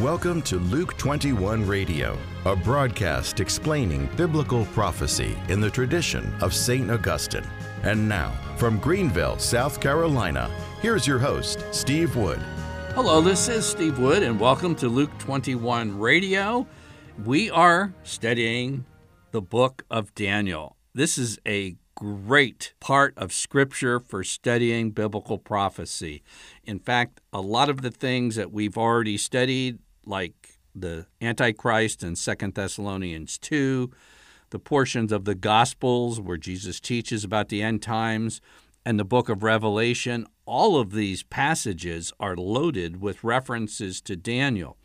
Welcome to Luke 21 Radio, a broadcast explaining biblical prophecy in the tradition of St. Augustine. And now, from Greenville, South Carolina, here's your host, Steve Wood. Hello, this is Steve Wood, and welcome to Luke 21 Radio. We are studying the book of Daniel. This is a great part of Scripture for studying biblical prophecy. In fact, a lot of the things that we've already studied like the Antichrist in Second Thessalonians 2, the portions of the Gospels where Jesus teaches about the end times, and the book of Revelation, all of these passages are loaded with references to Daniel.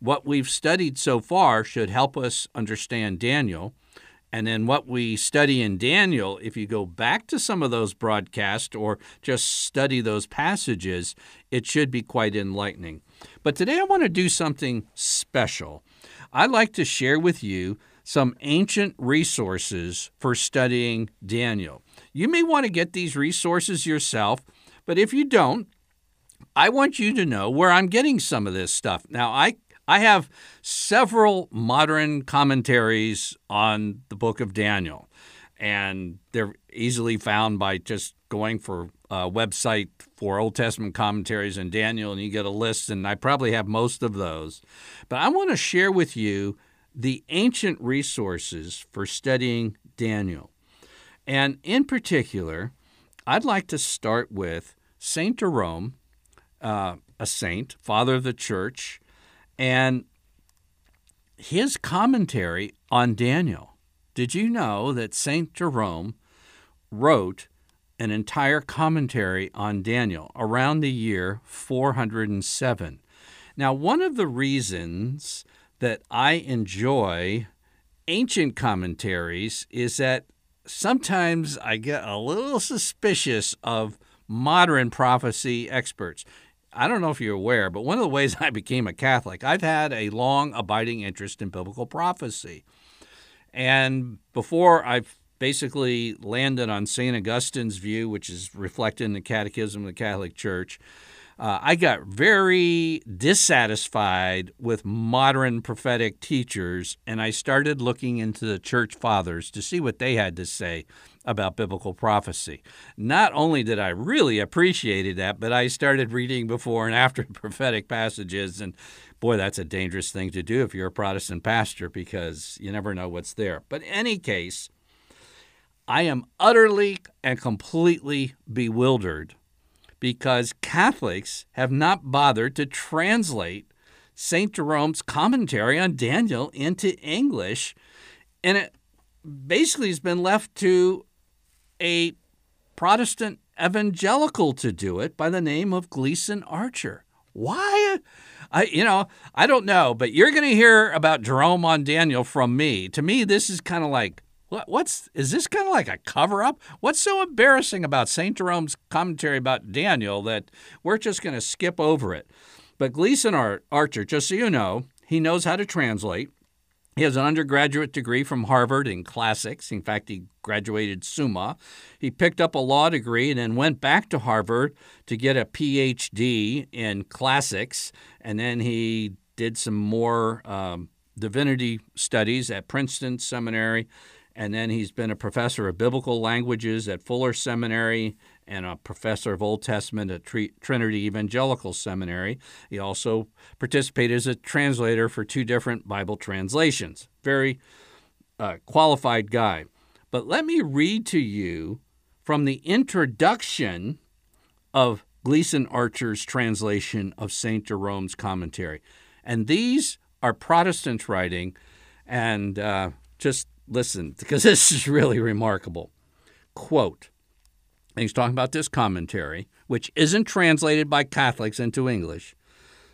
What we've studied so far should help us understand Daniel. And then what we study in Daniel, if you go back to some of those broadcasts or just study those passages, it should be quite enlightening. But today I want to do something special. I'd like to share with you some ancient resources for studying Daniel. You may want to get these resources yourself, but if you don't, I want you to know where I'm getting some of this stuff. Now, I I have several modern commentaries on the book of Daniel, and they're easily found by just going for a website for Old Testament commentaries and Daniel, and you get a list, and I probably have most of those. But I want to share with you the ancient resources for studying Daniel. And in particular, I'd like to start with St. Jerome, uh, a saint, father of the church and his commentary on Daniel. Did you know that St. Jerome wrote an entire commentary on Daniel around the year 407? Now, one of the reasons that I enjoy ancient commentaries is that sometimes I get a little suspicious of modern prophecy experts. I don't know if you're aware, but one of the ways I became a Catholic, I've had a long abiding interest in biblical prophecy. And before I've basically landed on St. Augustine's view, which is reflected in the Catechism of the Catholic Church, uh, I got very dissatisfied with modern prophetic teachers, and I started looking into the church fathers to see what they had to say about biblical prophecy. Not only did I really appreciate that, but I started reading before and after prophetic passages, and boy, that's a dangerous thing to do if you're a Protestant pastor because you never know what's there. But in any case, I am utterly and completely bewildered because Catholics have not bothered to translate St. Jerome's commentary on Daniel into English, and it basically has been left to a Protestant evangelical to do it by the name of Gleason Archer. Why? I, you know, I don't know, but you're going to hear about Jerome on Daniel from me. To me, this is kind of like what, what's is this kind of like a cover up? What's so embarrassing about St. Jerome's commentary about Daniel that we're just going to skip over it? But Gleason Archer, just so you know, he knows how to translate. He has an undergraduate degree from Harvard in classics. In fact, he graduated summa. He picked up a law degree and then went back to Harvard to get a PhD in classics. And then he did some more um, divinity studies at Princeton Seminary and then he's been a professor of biblical languages at Fuller Seminary and a professor of Old Testament at Trinity Evangelical Seminary. He also participated as a translator for two different Bible translations. Very uh, qualified guy. But let me read to you from the introduction of Gleason Archer's translation of St. Jerome's commentary. And these are Protestants writing, and uh, just listen, because this is really remarkable. Quote, he's talking about this commentary, which isn't translated by Catholics into English.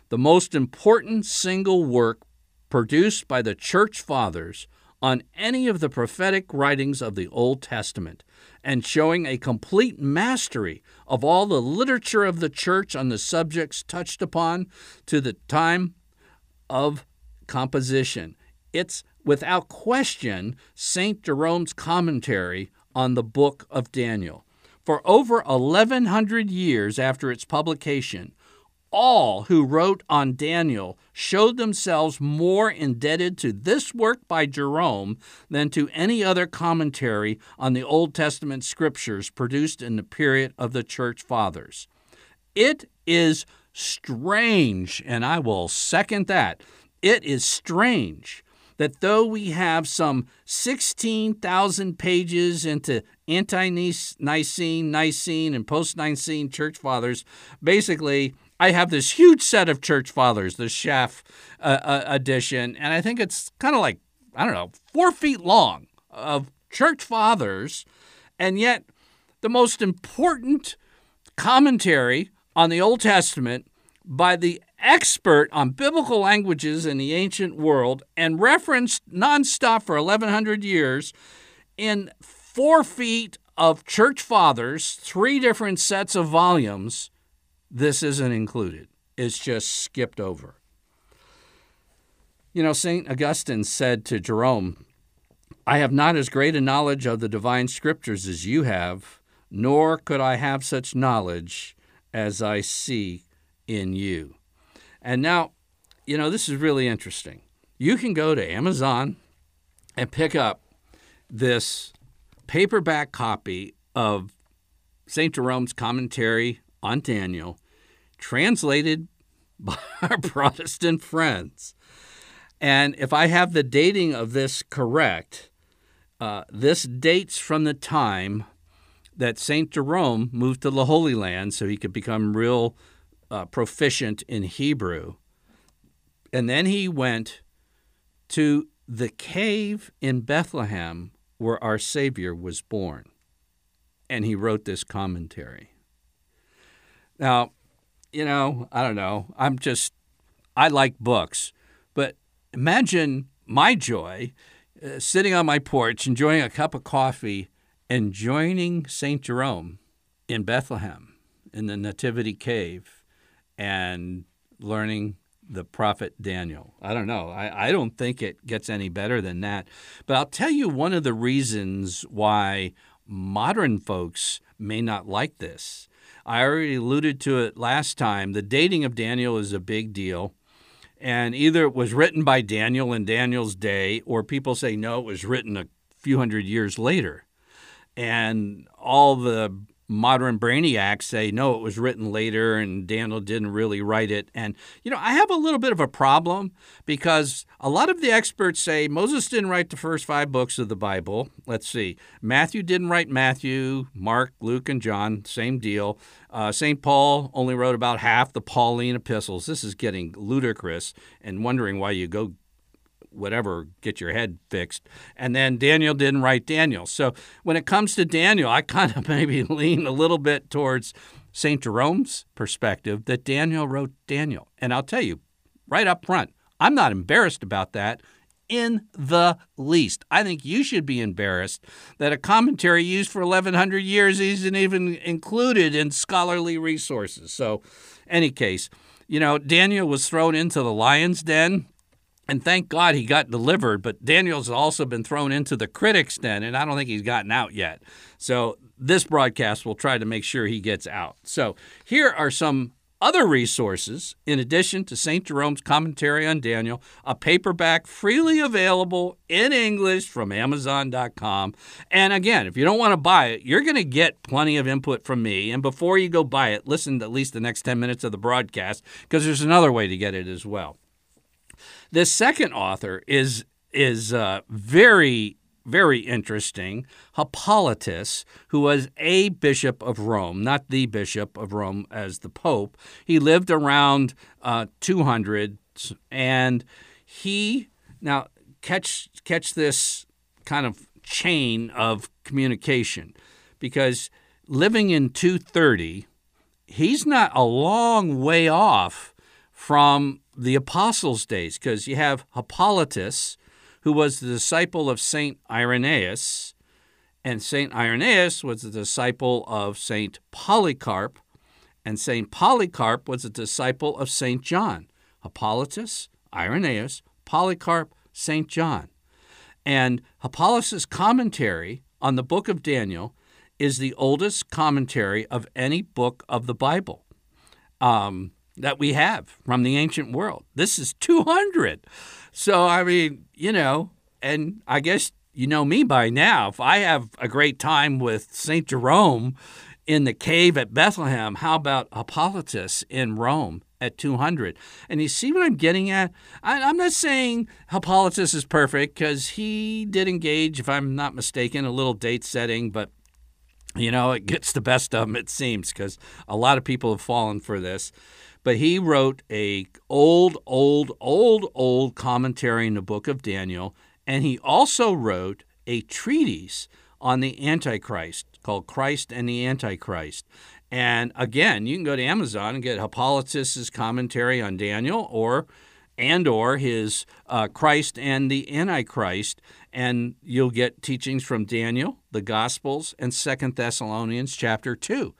The most important single work produced by the Church Fathers on any of the prophetic writings of the Old Testament, and showing a complete mastery of all the literature of the Church on the subjects touched upon to the time of composition. It's without question, St. Jerome's commentary on the book of Daniel. For over 1,100 years after its publication, all who wrote on Daniel showed themselves more indebted to this work by Jerome than to any other commentary on the Old Testament scriptures produced in the period of the church fathers. It is strange, and I will second that. It is strange that though we have some 16,000 pages into ante Nicene, Nicene, and post Nicene church fathers, basically, I have this huge set of church fathers, the Schaff uh, uh, edition, and I think it's kind of like, I don't know, four feet long of church fathers, and yet the most important commentary on the Old Testament by the expert on biblical languages in the ancient world and referenced nonstop for 1100 years in four feet of church fathers, three different sets of volumes. This isn't included. It's just skipped over. You know, St. Augustine said to Jerome, I have not as great a knowledge of the divine scriptures as you have, nor could I have such knowledge as I see in you. And now, you know, this is really interesting. You can go to Amazon and pick up this paperback copy of St. Jerome's commentary on Daniel, translated by our Protestant friends. And if I have the dating of this correct, uh, this dates from the time that St. Jerome moved to the Holy Land so he could become real uh, proficient in Hebrew. And then he went to the cave in Bethlehem where our Savior was born. And he wrote this commentary. Now, you know, I don't know. I'm just, I like books. But imagine my joy uh, sitting on my porch, enjoying a cup of coffee, and joining St. Jerome in Bethlehem in the Nativity Cave and learning the prophet Daniel. I don't know. I, I don't think it gets any better than that. But I'll tell you one of the reasons why modern folks may not like this. I already alluded to it last time. The dating of Daniel is a big deal. And either it was written by Daniel in Daniel's day, or people say no, it was written a few hundred years later. And all the modern brainiacs say no it was written later and daniel didn't really write it. And you know i have a little bit of a problem because a lot of the experts say moses didn't write the first five books of the bible. Let's see. Matthew didn't write matthew mark luke and john. Same deal. Uh, st paul only wrote about half the pauline epistles. This is getting ludicrous and wondering why you go whatever, get your head fixed. And then Daniel didn't write Daniel. So when it comes to Daniel, I kind of maybe lean a little bit towards St. Jerome's perspective that Daniel wrote Daniel. And I'll tell you right up front, I'm not embarrassed about that in the least. I think you should be embarrassed that a commentary used for 1100 years isn't even included in scholarly resources. So, any case, you know, Daniel was thrown into the lion's den and thank God he got delivered, but Daniel's also been thrown into the critics' den, and I don't think he's gotten out yet. So this broadcast will try to make sure he gets out. So here are some other resources in addition to St. Jerome's commentary on Daniel, a paperback freely available in English from Amazon.com. And again, if you don't want to buy it, you're going to get plenty of input from me. And before you go buy it, listen to at least the next 10 minutes of the broadcast because there's another way to get it as well. This second author is is uh, very very interesting. Hippolytus, who was a bishop of Rome, not the bishop of Rome as the pope. He lived around uh, 200, and he now catch catch this kind of chain of communication, because living in 230, he's not a long way off from the apostles' days, because you have Hippolytus, who was the disciple of Saint Irenaeus, and Saint Irenaeus was the disciple of Saint Polycarp, and Saint Polycarp was a disciple of Saint John. Hippolytus, Irenaeus, Polycarp, Saint John. And Hippolytus' commentary on the book of Daniel is the oldest commentary of any book of the Bible. Um, that we have from the ancient world. This is 200. So, I mean, you know, and I guess you know me by now. If I have a great time with St. Jerome in the cave at Bethlehem, how about Hippolytus in Rome? At 200. And you see what I'm getting at? I, am not saying Hippolytus is perfect because he did engage, if I'm not mistaken, a little date setting, but you know, it gets the best of him, it seems, because a lot of people have fallen for this. But he wrote a old, old, old, old commentary in the book of Daniel, and he also wrote a treatise on the Antichrist called Christ and the Antichrist. And again, you can go to Amazon and get Hippolytus's commentary on Daniel or and or his uh, Christ and the Antichrist, and you'll get teachings from Daniel, the Gospels, and Second Thessalonians chapter two,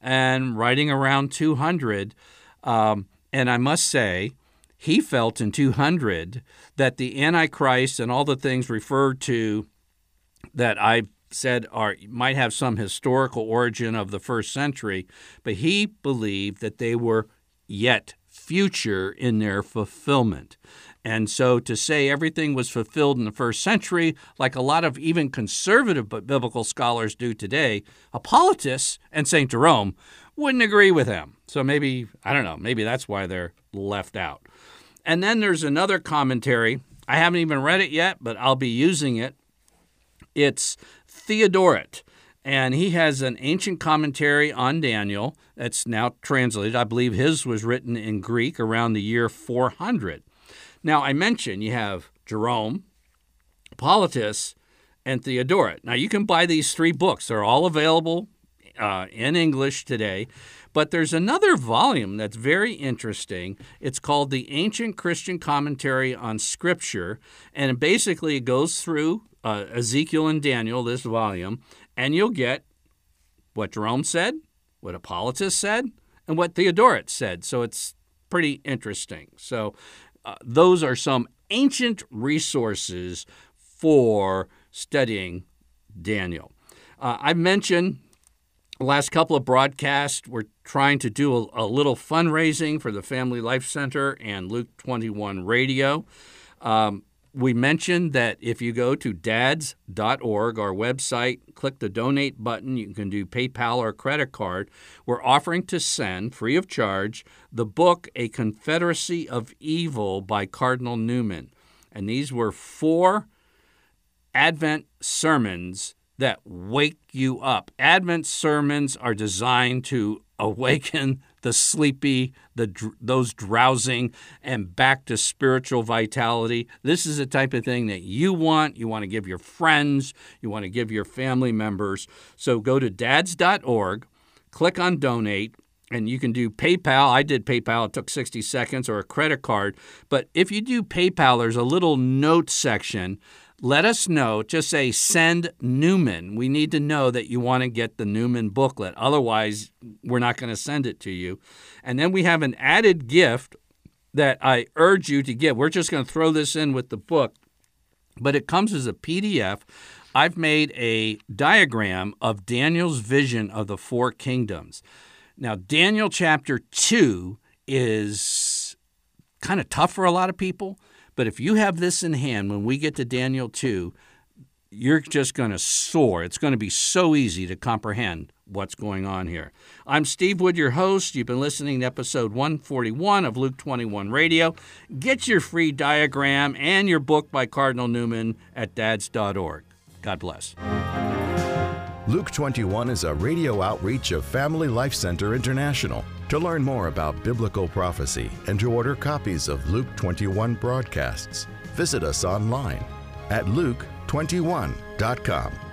and writing around 200. Um, and I must say, he felt in 200 that the Antichrist and all the things referred to that I said are might have some historical origin of the first century, but he believed that they were yet future in their fulfillment. And so to say everything was fulfilled in the first century, like a lot of even conservative biblical scholars do today, Hippolytus and St. Jerome wouldn't agree with him. So maybe, I don't know, maybe that's why they're left out. And then there's another commentary. I haven't even read it yet, but I'll be using it. It's Theodoret and he has an ancient commentary on Daniel that's now translated. I believe his was written in Greek around the year 400. Now, I mentioned you have Jerome, Hippolytus, and Theodoret. Now, you can buy these three books, they're all available uh, in English today. But there's another volume that's very interesting. It's called The Ancient Christian Commentary on Scripture. And it basically, it goes through uh, Ezekiel and Daniel, this volume, and you'll get what Jerome said, what Hippolytus said, and what Theodoret said. So it's pretty interesting. So uh, those are some ancient resources for studying Daniel. Uh, I mentioned last couple of broadcasts, we're trying to do a, a, little fundraising for the Family Life Center and Luke 21 Radio. Um, we mentioned that if you go to dads.org, our website, click the donate button, you can do PayPal or credit card. We're offering to send, free of charge, the book A Confederacy of Evil by Cardinal Newman. And these were four Advent sermons that wake you up. Advent sermons are designed to awaken the sleepy, the those drowsing, and back to spiritual vitality. This is the type of thing that you want. You want to give your friends, you want to give your family members. So go to dads.org, click on donate, and you can do PayPal. I did PayPal, it took 60 seconds, or a credit card. But if you do PayPal, there's a little note section let us know. Just say send Newman. We need to know that you want to get the Newman booklet. Otherwise, we're not going to send it to you. And then we have an added gift that I urge you to get. We're just going to throw this in with the book, but it comes as a PDF. I've made a diagram of Daniel's vision of the four kingdoms. Now, Daniel chapter 2 is kind of tough for a lot of people but if you have this in hand when we get to Daniel 2, you're just going to soar. It's going to be so easy to comprehend what's going on here. I'm Steve Wood, your host. You've been listening to episode 141 of Luke 21 Radio. Get your free diagram and your book by Cardinal Newman at dads.org. God bless. Luke 21 is a radio outreach of Family Life Center International. To learn more about biblical prophecy and to order copies of Luke 21 broadcasts, visit us online at luke21.com.